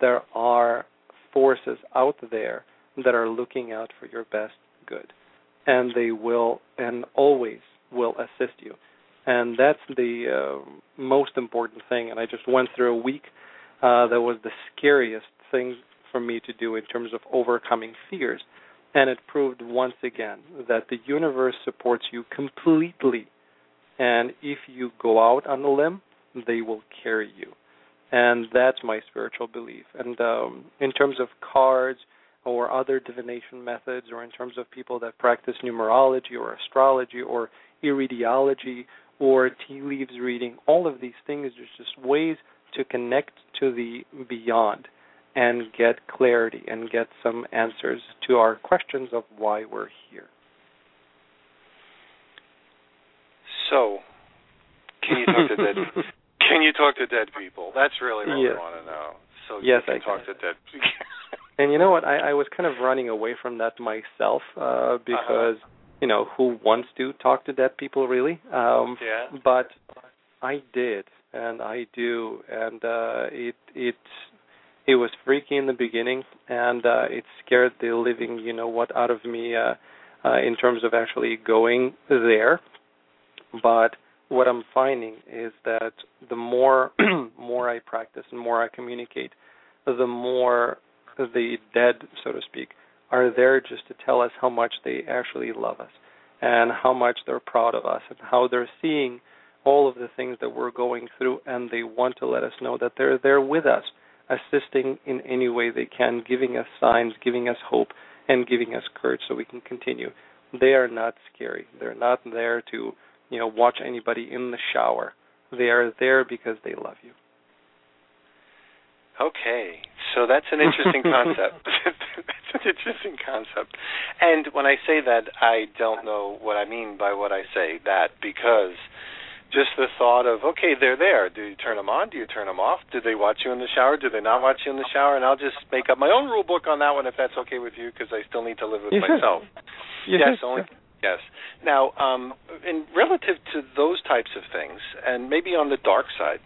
there are forces out there that are looking out for your best good. And they will and always will assist you. And that's the uh, most important thing. And I just went through a week uh, that was the scariest thing for me to do in terms of overcoming fears. And it proved once again that the universe supports you completely. And if you go out on a limb, they will carry you. And that's my spiritual belief. And um, in terms of cards or other divination methods, or in terms of people that practice numerology or astrology or iridiology or tea leaves reading, all of these things are just ways to connect to the beyond and get clarity and get some answers to our questions of why we're here. So, can you talk to dead? can you talk to dead people? That's really what yes. we want to know. So yes, you can I talk can. to dead. and you know what? I, I was kind of running away from that myself uh, because uh-huh. you know who wants to talk to dead people really? Um, yeah. But I did, and I do, and uh, it it it was freaky in the beginning, and uh, it scared the living, you know what, out of me uh, uh, in terms of actually going there. But what I'm finding is that the more more I practice and more I communicate, the more the dead, so to speak, are there just to tell us how much they actually love us and how much they're proud of us and how they're seeing all of the things that we're going through and they want to let us know that they're there with us assisting in any way they can, giving us signs, giving us hope, and giving us courage so we can continue. They are not scary. They're not there to, you know, watch anybody in the shower. They are there because they love you. Okay, so that's an interesting concept. that's an interesting concept. And when I say that, I don't know what I mean by what I say that because just the thought of okay they're there. Do you turn them on? Do you turn them off? Do they watch you in the shower? Do they not watch you in the shower? And i'll just make up my own rule book on that one if that's okay with you because i still need to live with yes, myself. Yes, yes only yes. Now um in relative to those types of things and maybe on the dark side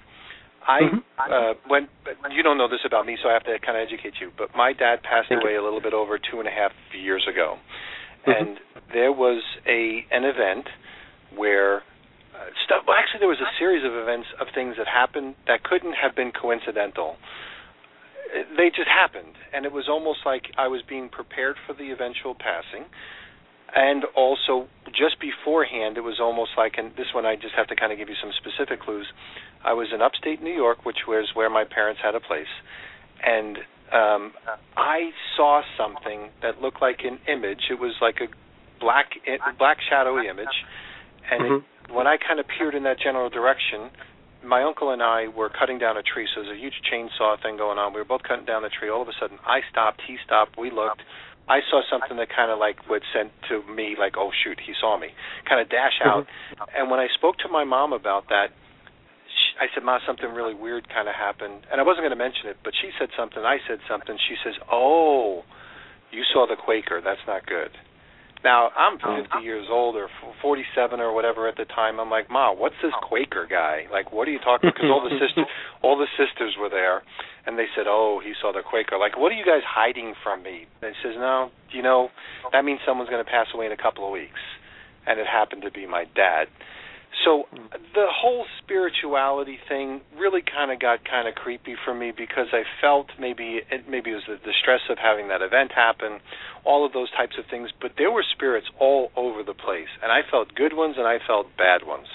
I mm-hmm. uh when you don't know this about me, so I have to kind of educate you. But my dad passed Thank away you. a little bit over two and a half years ago, mm-hmm. and there was a an event where stuff. Well, actually, there was a series of events of things that happened that couldn't have been coincidental. They just happened, and it was almost like I was being prepared for the eventual passing. And also, just beforehand, it was almost like, and this one I just have to kind of give you some specific clues. I was in upstate New York, which was where my parents had a place, and um, I saw something that looked like an image. It was like a black, black shadowy image, and Mhm. it when I kind of peered in that general direction, my uncle and I were cutting down a tree, so there's a huge chainsaw thing going on. We were both cutting down the tree. All of a sudden, I stopped, he stopped, we looked. I saw something that kind of like would send to me like, "Oh shoot, he saw me," kind of dash out. Mm-hmm. And when I spoke to my mom about that, sh I said, "Ma, something really weird kind of happened," and I wasn't going to mention it, but she said something. I said something. She says, "Oh, you saw the Quaker. That's not good." Now I'm 50 years old or 47 or whatever at the time. I'm like, Ma, what's this Quaker guy? Like, what are you talking? Because all the sisters, all the sisters were there, and they said, Oh, he saw the Quaker. Like, what are you guys hiding from me? And he says, No, you know, that means someone's going to pass away in a couple of weeks, and it happened to be my dad. So hmm. the whole spirituality thing really kind of got kind of creepy for me because I felt maybe it, maybe it was the, the stress of having that event happen, all of those types of things. But there were spirits all over the place, and I felt good ones and I felt bad ones.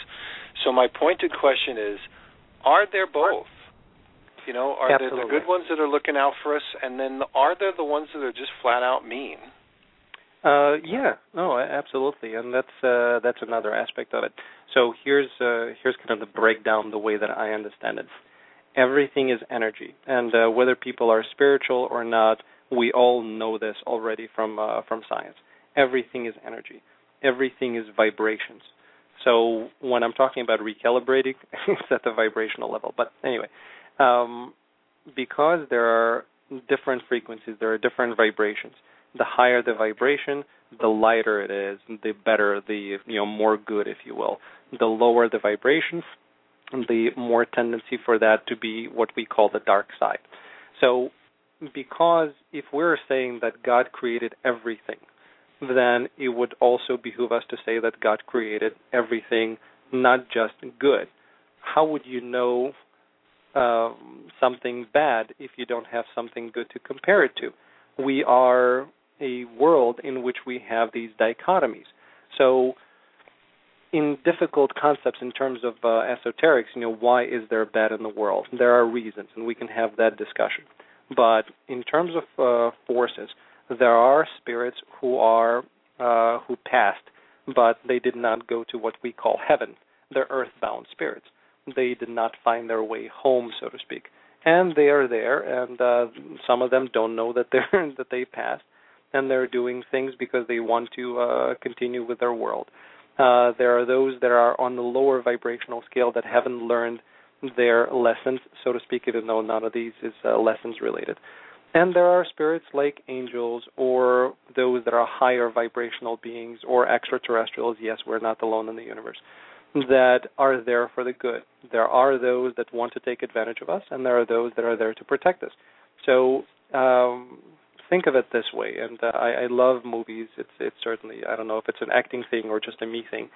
So my pointed question is, are there both? You know, are there the good ones that are looking out for us, and then are there the ones that are just flat out mean? Uh, yeah, no, absolutely, and that's uh, that's another aspect of it. So here's uh, here's kind of the breakdown, the way that I understand it. Everything is energy, and uh, whether people are spiritual or not, we all know this already from uh, from science. Everything is energy. Everything is vibrations. So when I'm talking about recalibrating, it's at the vibrational level. But anyway, um, because there are different frequencies, there are different vibrations. The higher the vibration, the lighter it is, the better the you know more good, if you will. The lower the vibration, the more tendency for that to be what we call the dark side. So, because if we're saying that God created everything, then it would also behoove us to say that God created everything, not just good. How would you know um, something bad if you don't have something good to compare it to? We are a world in which we have these dichotomies. So, in difficult concepts in terms of uh, esoterics, you know, why is there bad in the world? There are reasons, and we can have that discussion. But in terms of uh, forces, there are spirits who are uh, who passed, but they did not go to what we call heaven. They're earthbound spirits. They did not find their way home, so to speak, and they are there. And uh, some of them don't know that they're that they passed, and they're doing things because they want to uh, continue with their world. Uh, there are those that are on the lower vibrational scale that haven't learned their lessons, so to speak, even though none of these is uh, lessons related. And there are spirits like angels or those that are higher vibrational beings or extraterrestrials. Yes, we're not alone in the universe. That are there for the good. There are those that want to take advantage of us, and there are those that are there to protect us. So um, think of it this way. And uh, I, I love movies. It's it's certainly I don't know if it's an acting thing or just a me thing,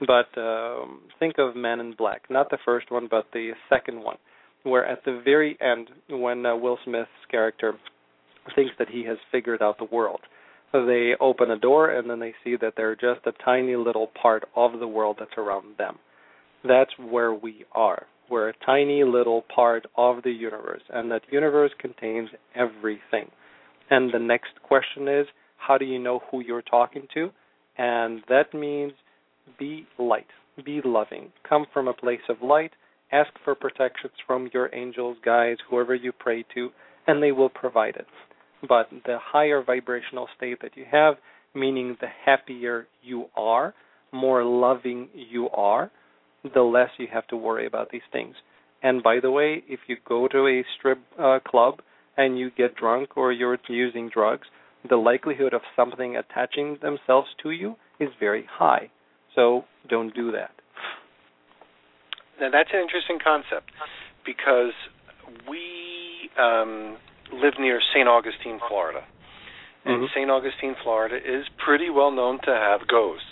but um, think of Men in Black, not the first one, but the second one where at the very end, when uh, Will Smith's character thinks that he has figured out the world, they open a door and then they see that they're just a tiny little part of the world that's around them. That's where we are. We're a tiny little part of the universe, and that universe contains everything. And the next question is, how do you know who you're talking to? And that means be light, be loving, come from a place of light Ask for protections from your angels, guides, whoever you pray to, and they will provide it. But the higher vibrational state that you have, meaning the happier you are, more loving you are, the less you have to worry about these things. And by the way, if you go to a strip uh, club and you get drunk or you're using drugs, the likelihood of something attaching themselves to you is very high. So don't do that. Now that's an interesting concept because we um, live near St. Augustine, Florida, and mm-hmm. St. Augustine, Florida is pretty well known to have ghosts.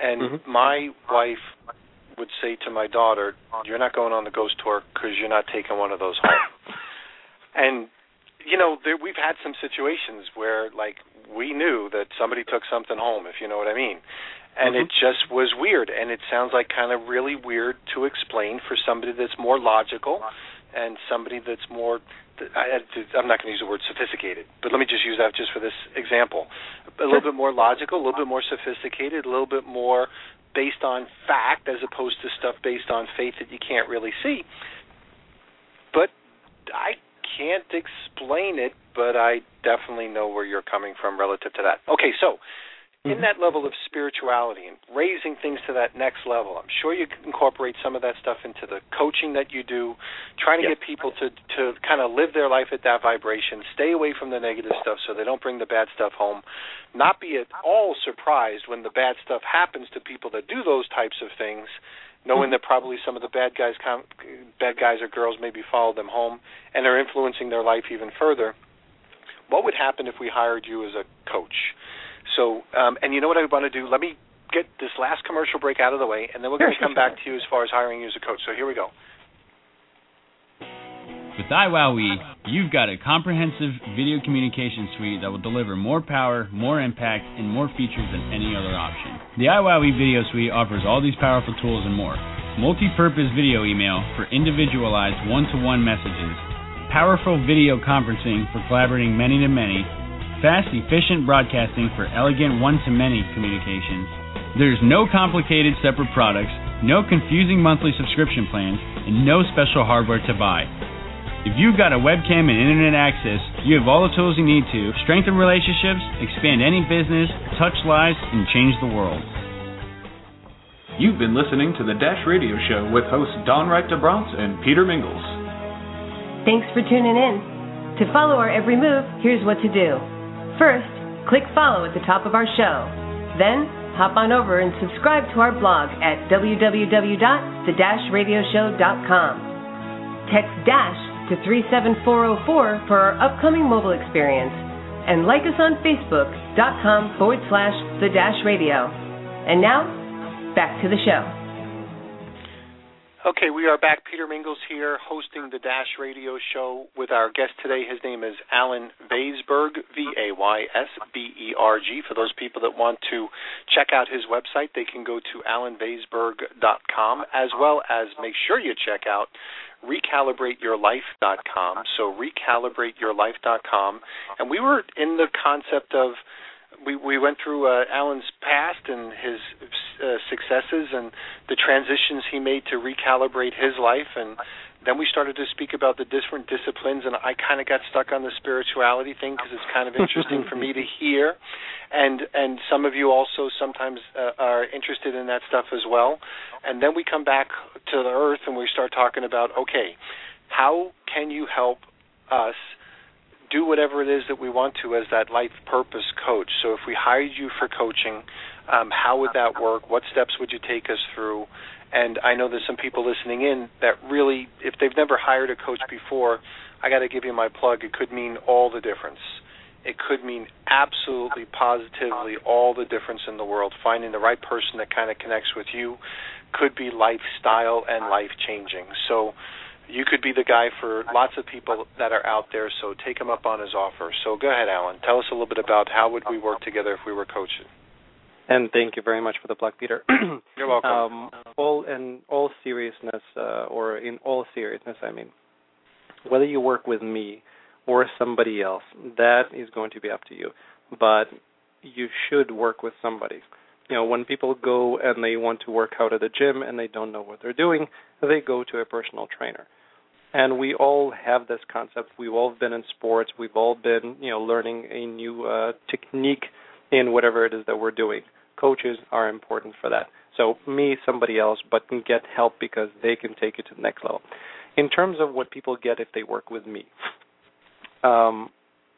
And mm-hmm. my wife would say to my daughter, "You're not going on the ghost tour because you're not taking one of those home." and you know, there, we've had some situations where, like, we knew that somebody took something home, if you know what I mean and mm-hmm. it just was weird and it sounds like kind of really weird to explain for somebody that's more logical and somebody that's more I, I'm not going to use the word sophisticated, but let me just use that just for this example. A little bit more logical, a little bit more sophisticated, a little bit more based on fact as opposed to stuff based on faith that you can't really see. But I can't explain it, but I definitely know where you're coming from relative to that. Okay, so in mm-hmm. that level of spirituality and raising things to that next level. I'm sure you can incorporate some of that stuff into the coaching that you do, trying to yep. get people to to kind of live their life at that vibration, stay away from the negative stuff so they don't bring the bad stuff home, not be at all surprised when the bad stuff happens to people that do those types of things. Knowing mm-hmm. that probably some of the bad guys, bad guys or girls, maybe follow them home, and they're influencing their life even further. What would happen if we hired you as a coach? So, um, and you know what I want to do? Let me get this last commercial break out of the way, and then we're going to come back to you as far as hiring you as a coach. So here we go. With iWowWe, you've got a comprehensive video communication suite that will deliver more power, more impact, and more features than any other option. The iWowWe Video Suite offers all these powerful tools and more. Multi-purpose video email for individualized one-to-one messages, powerful video conferencing for collaborating many to many, fast, efficient broadcasting for elegant one-to-many communications. There's no complicated separate products, no confusing monthly subscription plans, and no special hardware to buy. If you've got a webcam and internet access, you have all the tools you need to strengthen relationships, expand any business, touch lives, and change the world. You've been listening to the Dash Radio Show with hosts Dawn Wright DeBronce and Peter Mingles. Thanks for tuning in. To follow our every move, here's what to do. First, click follow at the top of our show. Then, hop on over and subscribe to our blog at www.the-radioshow.com. Text DASH to 37404 for our upcoming mobile experience. And like us on Facebook.com forward slash the Dash Radio. And now, back to the show. Okay, we are back. Peter Mingles here, hosting the Dash Radio Show with our guest today. His name is Allen Vaysberg, V A Y S B E R G. For those people that want to check out his website, they can go to allenvaysberg.com, as well as make sure you check out recalibrateyourlife.com. So, recalibrateyourlife.com. And we were in the concept of we we went through uh, Allen's past and his uh, successes and the transitions he made to recalibrate his life. And then we started to speak about the different disciplines. And I kind of got stuck on the spirituality thing because it's kind of interesting for me to hear. And and some of you also sometimes uh, are interested in that stuff as well. And then we come back to the earth and we start talking about okay how can you help us do whatever it is that we want to as that life purpose coach. So if we hired you for coaching, um, how would that work? What steps would you take us through? And I know there's some people listening in that really, if they've never hired a coach before, I got to give you my plug. It could mean all the difference. It could mean absolutely, positively all the difference in the world. Finding the right person that kind of connects with you could be lifestyle and life changing. So you could be the guy for lots of people that are out there. So take him up on his offer. So go ahead, Allen. Tell us a little bit about how would we work together if we were coaching. And thank you very much for the plug, Peter. You're welcome. Um, all in all seriousness, uh, or in all seriousness, I mean, whether you work with me or somebody else, that is going to be up to you. But you should work with somebody. You know, when people go and they want to work out at the gym and they don't know what they're doing, they go to a personal trainer. And we all have this concept. We've all been in sports. We've all been, you know, learning a new uh, technique in whatever it is that we're doing. Coaches are important for that. So me, somebody else, but can get help because they can take it to the next level. In terms of what people get if they work with me, um,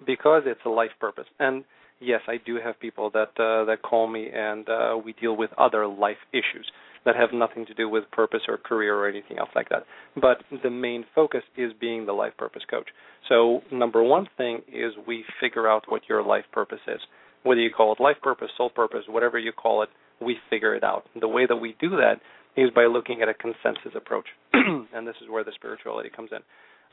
because it's a life purpose, and yes, I do have people that uh, that call me and uh, we deal with other life issues that have nothing to do with purpose or career or anything else like that. But the main focus is being the life purpose coach. So number one thing is we figure out what your life purpose is. Whether you call it life purpose, soul purpose, whatever you call it, we figure it out. The way that we do that is by looking at a consensus approach. and this is where the spirituality comes in.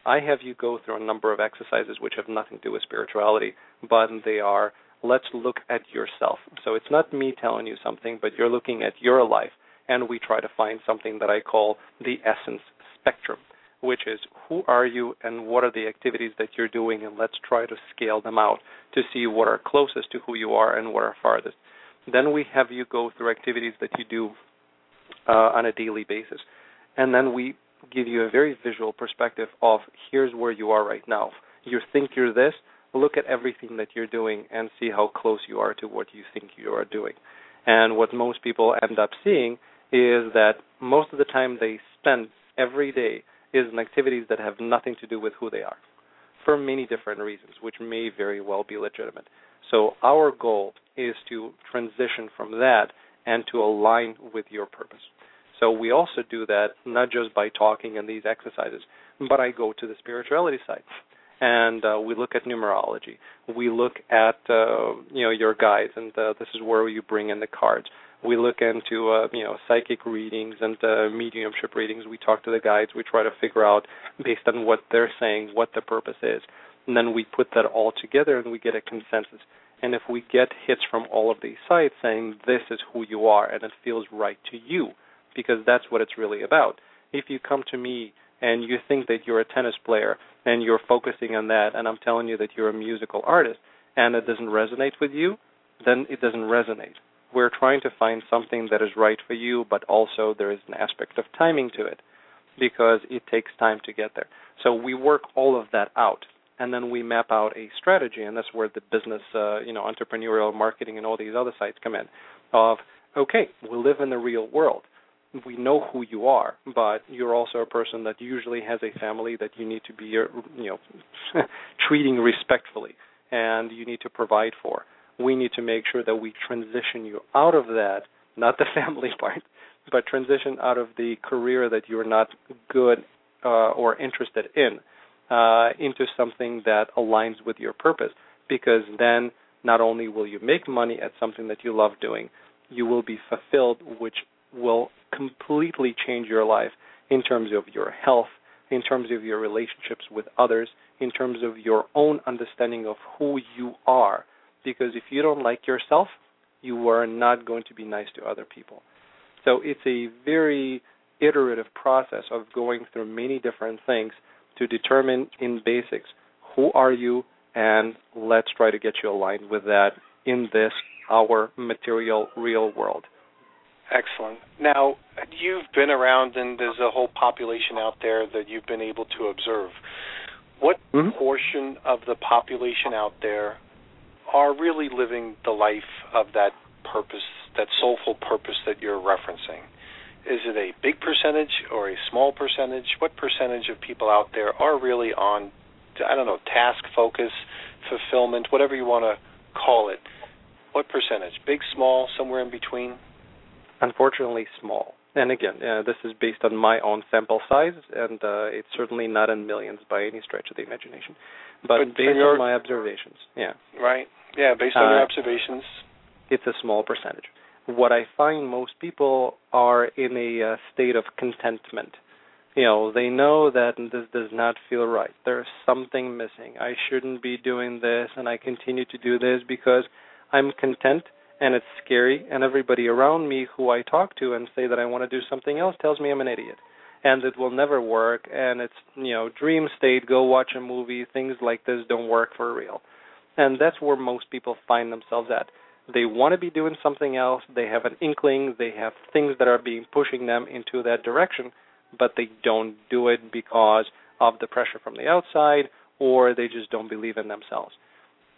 I have you go through a number of exercises which have nothing to do with spirituality, but they are let's look at yourself. So it's not me telling you something, but you're looking at your life, and we try to find something that I call the essence spectrum, which is who are you and what are the activities that you're doing, and let's try to scale them out to see what are closest to who you are and what are farthest. Then we have you go through activities that you do uh, on a daily basis, and then we give you a very visual perspective of here's where you are right now. You think you're this, look at everything that you're doing and see how close you are to what you think you are doing. And what most people end up seeing is that most of the time they spend every day is in activities that have nothing to do with who they are for many different reasons, which may very well be legitimate. So our goal is to transition from that and to align with your purpose. So we also do that not just by talking and these exercises, but I go to the spirituality side and uh, we look at numerology. We look at uh, you know your guides, and uh, this is where you bring in the cards. We look into uh, you know psychic readings and uh, mediumship readings. We talk to the guides. We try to figure out based on what they're saying what the purpose is, and then we put that all together and we get a consensus. And if we get hits from all of these sites saying this is who you are and it feels right to you, because that's what it's really about. If you come to me and you think that you're a tennis player and you're focusing on that and I'm telling you that you're a musical artist and it doesn't resonate with you, then it doesn't resonate. We're trying to find something that is right for you, but also there is an aspect of timing to it because it takes time to get there. So we work all of that out and then we map out a strategy and that's where the business uh, you know entrepreneurial marketing and all these other sites come in of okay we live in the real world we know who you are, but you're also a person that usually has a family that you need to be, you know, treating respectfully, and you need to provide for. We need to make sure that we transition you out of that, not the family part, but transition out of the career that you're not good uh, or interested in uh, into something that aligns with your purpose. Because then not only will you make money at something that you love doing, you will be fulfilled, which will completely change your life in terms of your health, in terms of your relationships with others, in terms of your own understanding of who you are. Because if you don't like yourself, you are not going to be nice to other people. So it's a very iterative process of going through many different things to determine in basics who are you and let's try to get you aligned with that in this our material real world. Excellent. Now, you've been around and there's a whole population out there that you've been able to observe. What mm-hmm. portion of the population out there are really living the life of that purpose, that soulful purpose that you're referencing? Is it a big percentage or a small percentage? What percentage of people out there are really on, I don't know, task focus, fulfillment, whatever you want to call it? What percentage? Big, small, somewhere in between? Unfortunately, small. And again, uh, this is based on my own sample size, and uh, it's certainly not in millions by any stretch of the imagination. But, but based your, on my observations, yeah. Right. Yeah, based on uh, your observations. It's a small percentage what I find most people are in a uh, state of contentment. You know, they know that this does not feel right. There's something missing. I shouldn't be doing this, and I continue to do this because I'm content and it's scary. And everybody around me who I talk to and say that I want to do something else tells me I'm an idiot and it will never work. And it's, you know, dream state, go watch a movie. Things like this don't work for real. And that's where most people find themselves at they want to be doing something else. They have an inkling. They have things that are being pushing them into that direction, but they don't do it because of the pressure from the outside, or they just don't believe in themselves.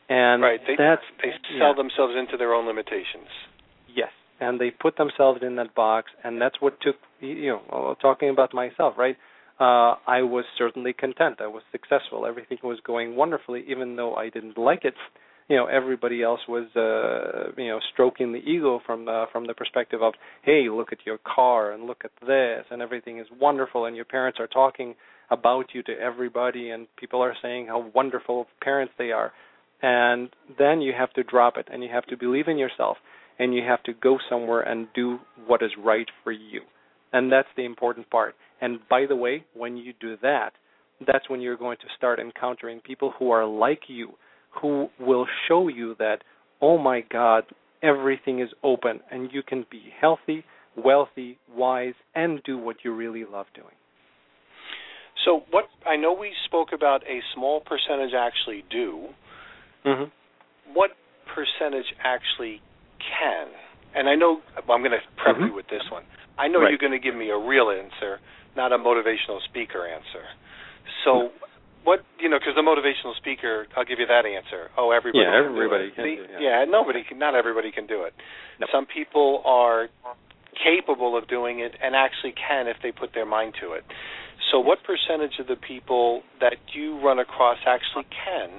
And right, they, that's they sell yeah. themselves into their own limitations. Yes, and they put themselves in that box, and that's what took you know. Talking about myself, right? Uh, I was certainly content. I was successful. Everything was going wonderfully, even though I didn't like it you know everybody else was uh you know stroking the ego from the from the perspective of hey look at your car and look at this and everything is wonderful and your parents are talking about you to everybody and people are saying how wonderful parents they are and then you have to drop it and you have to believe in yourself and you have to go somewhere and do what is right for you and that's the important part and by the way when you do that that's when you're going to start encountering people who are like you who will show you that, oh my God, everything is open and you can be healthy, wealthy, wise, and do what you really love doing. So, what I know we spoke about a small percentage actually do. Mm-hmm. What percentage actually can? And I know well, I'm going to prep mm-hmm. you with this one. I know right. you're going to give me a real answer, not a motivational speaker answer. So, what you know because the motivational speaker i'll give you that answer oh everybody yeah everybody can do it. yeah. yeah nobody can not everybody can do it nope. some people are capable of doing it and actually can if they put their mind to it so what percentage of the people that you run across actually can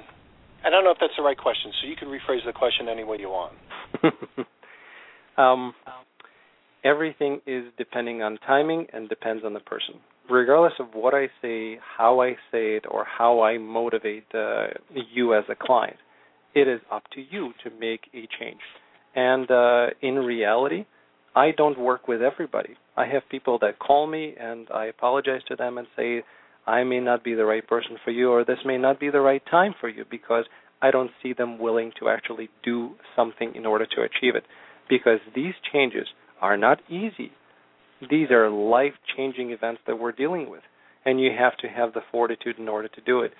i don't know if that's the right question so you can rephrase the question any way you want um, everything is depending on timing and depends on the person regardless of what I say, how I say it, or how I motivate uh, you as a client, it is up to you to make a change. And uh, in reality, I don't work with everybody. I have people that call me and I apologize to them and say, I may not be the right person for you, or this may not be the right time for you because I don't see them willing to actually do something in order to achieve it. Because these changes are not easy these are life changing events that we're dealing with. And you have to have the fortitude in order to do it.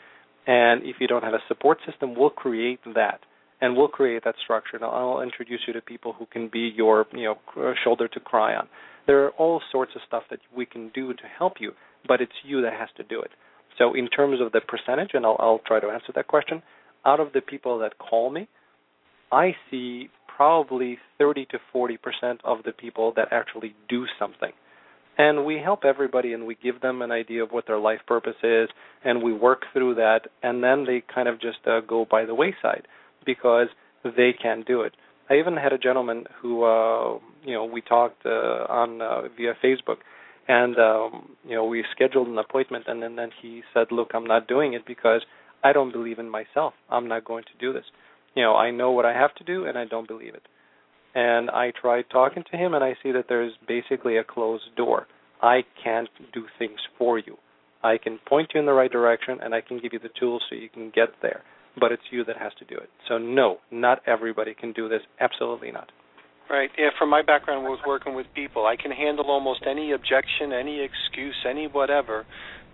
And if you don't have a support system, we'll create that. And we'll create that structure. And I'll introduce you to people who can be your, you know, shoulder to cry on. There are all sorts of stuff that we can do to help you, but it's you that has to do it. So in terms of the percentage, and I'll, I'll try to answer that question, out of the people that call me, I see probably 30 to 40 percent of the people that actually do something. And we help everybody and we give them an idea of what their life purpose is and we work through that and then they kind of just uh, go by the wayside because they can't do it. I even had a gentleman who uh you know we talked uh, on uh, via Facebook and um you know we scheduled an appointment and then, then he said look I'm not doing it because I don't believe in myself. I'm not going to do this. You know, I know what I have to do and I don't believe it. And I tried talking to him and I see that there's basically a closed door. I can't do things for you. I can point you in the right direction and I can give you the tools so you can get there but it's you that has to do it. So no, not everybody can do this. Absolutely not. Right. Yeah. From my background with working with people, I can handle almost any objection, any excuse, any whatever.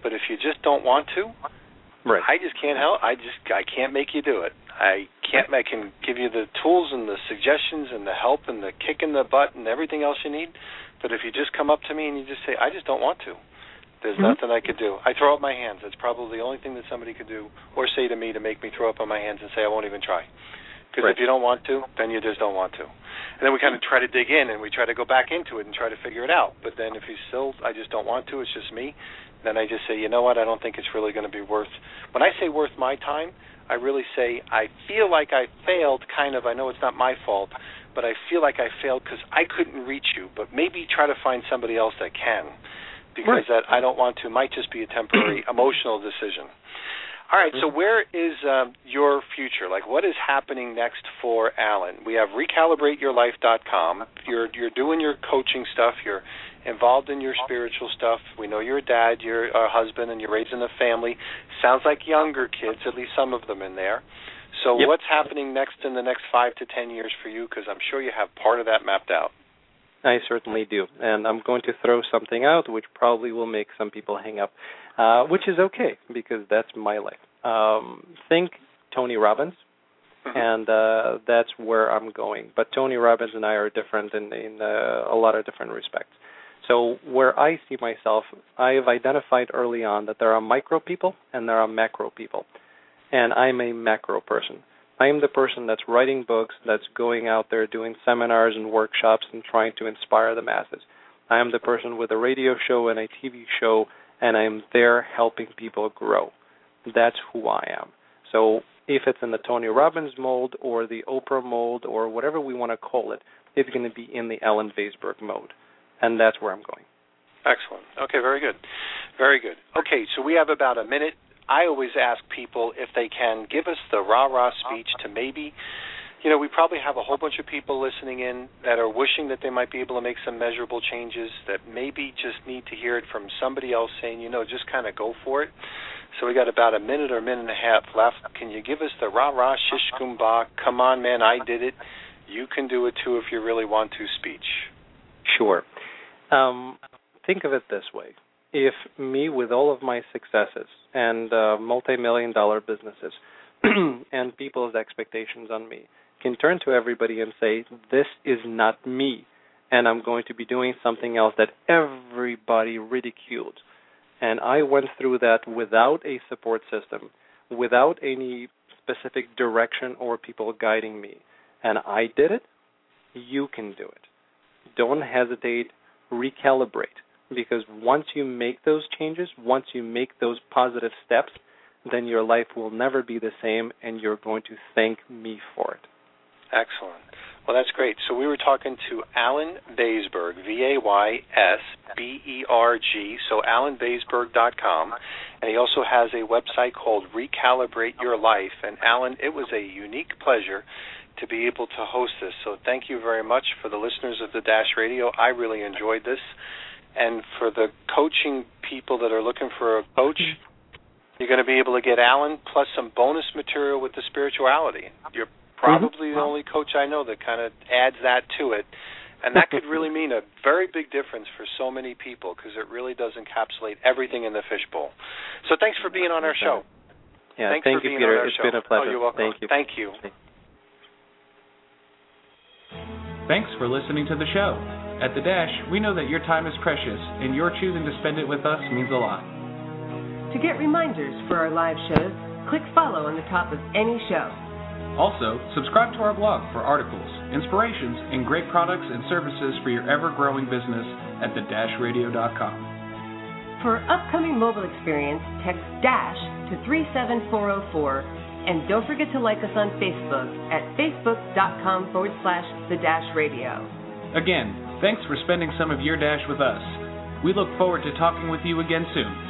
But if you just don't want to, right. I just can't help. I just I can't make you do it. I can't. I can give you the tools and the suggestions and the help and the kick in the butt and everything else you need. But if you just come up to me and you just say, I just don't want to, there's mm-hmm. nothing I could do. I throw up my hands. That's probably the only thing that somebody could do or say to me to make me throw up on my hands and say I won't even try. Because right. if you don't want to, then you just don't want to. And then we kind of try to dig in and we try to go back into it and try to figure it out. But then if you still, I just don't want to, it's just me, then I just say, you know what, I don't think it's really going to be worth. When I say worth my time, I really say I feel like I failed, kind of. I know it's not my fault, but I feel like I failed because I couldn't reach you. But maybe try to find somebody else that can because right. that I don't want to might just be a temporary emotional decision. All right, so where is um, your future? Like, what is happening next for Allen? We have recalibrateyourlife.com. You're you're doing your coaching stuff. You're involved in your spiritual stuff. We know you're a dad, you're a husband, and you're raising a family. Sounds like younger kids, at least some of them in there. So, yep. what's happening next in the next five to ten years for you? Because I'm sure you have part of that mapped out. I certainly do, and I'm going to throw something out which probably will make some people hang up, uh, which is okay because that's my life. Um, think Tony Robbins, mm-hmm. and uh, that's where I'm going. But Tony Robbins and I are different in, in uh, a lot of different respects. So where I see myself, I've identified early on that there are micro people and there are macro people, and I'm a macro person. I am the person that's writing books, that's going out there doing seminars and workshops and trying to inspire the masses. I am the person with a radio show and a TV show, and I'm there helping people grow. That's who I am. So if it's in the Tony Robbins mold or the Oprah mold or whatever we want to call it, it's going to be in the Allen Vaysberg mode. And that's where I'm going. Excellent. Okay, very good. Very good. Okay, so we have about a minute I always ask people if they can give us the rah rah speech to maybe, you know, we probably have a whole bunch of people listening in that are wishing that they might be able to make some measurable changes that maybe just need to hear it from somebody else saying, you know, just kind of go for it. So we got about a minute or a minute and a half left. Can you give us the rah rah shish kumbah, come on man, I did it. You can do it too if you really want to speech. Sure. Um, think of it this way if me with all of my successes and uh, multi-million dollar businesses and people's expectations on me can turn to everybody and say this is not me and I'm going to be doing something else that everybody ridiculed. And I went through that without a support system without any specific direction or people guiding me. And I did it. You can do it. Don't hesitate. Recalibrate. Because once you make those changes, once you make those positive steps, then your life will never be the same and you're going to thank me for it. Excellent. Well, that's great. So we were talking to Allen Vaysberg, V A Y S B E R G, so allenvaysberg.com. And he also has a website called Recalibrate Your Life. And Allen, it was a unique pleasure to be able to host this. So thank you very much for the listeners of the Dash Radio. I really enjoyed this. And for the coaching people that are looking for a coach, mm-hmm. you're going to be able to get Allen plus some bonus material with the spirituality. You're probably mm-hmm. the only coach I know that kind of adds that to it. And that could really mean a very big difference for so many people because it really does encapsulate everything in the fishbowl. So thanks for being on our show. Yeah, thanks thank for you, being Peter. On our it's show. been a pleasure. Oh, you're welcome. Thank you. Thank you. Thanks for listening to the show. At The Dash, we know that your time is precious, and your choosing to spend it with us means a lot. To get reminders for our live shows, click follow on the top of any show. Also, subscribe to our blog for articles, inspirations, and great products and services for your ever growing business at the thedashradio.com. For upcoming mobile experience, text DASH to 37404 and don't forget to like us on Facebook at facebook.com forward slash the Dash Radio. Again, thanks for spending some of your Dash with us. We look forward to talking with you again soon.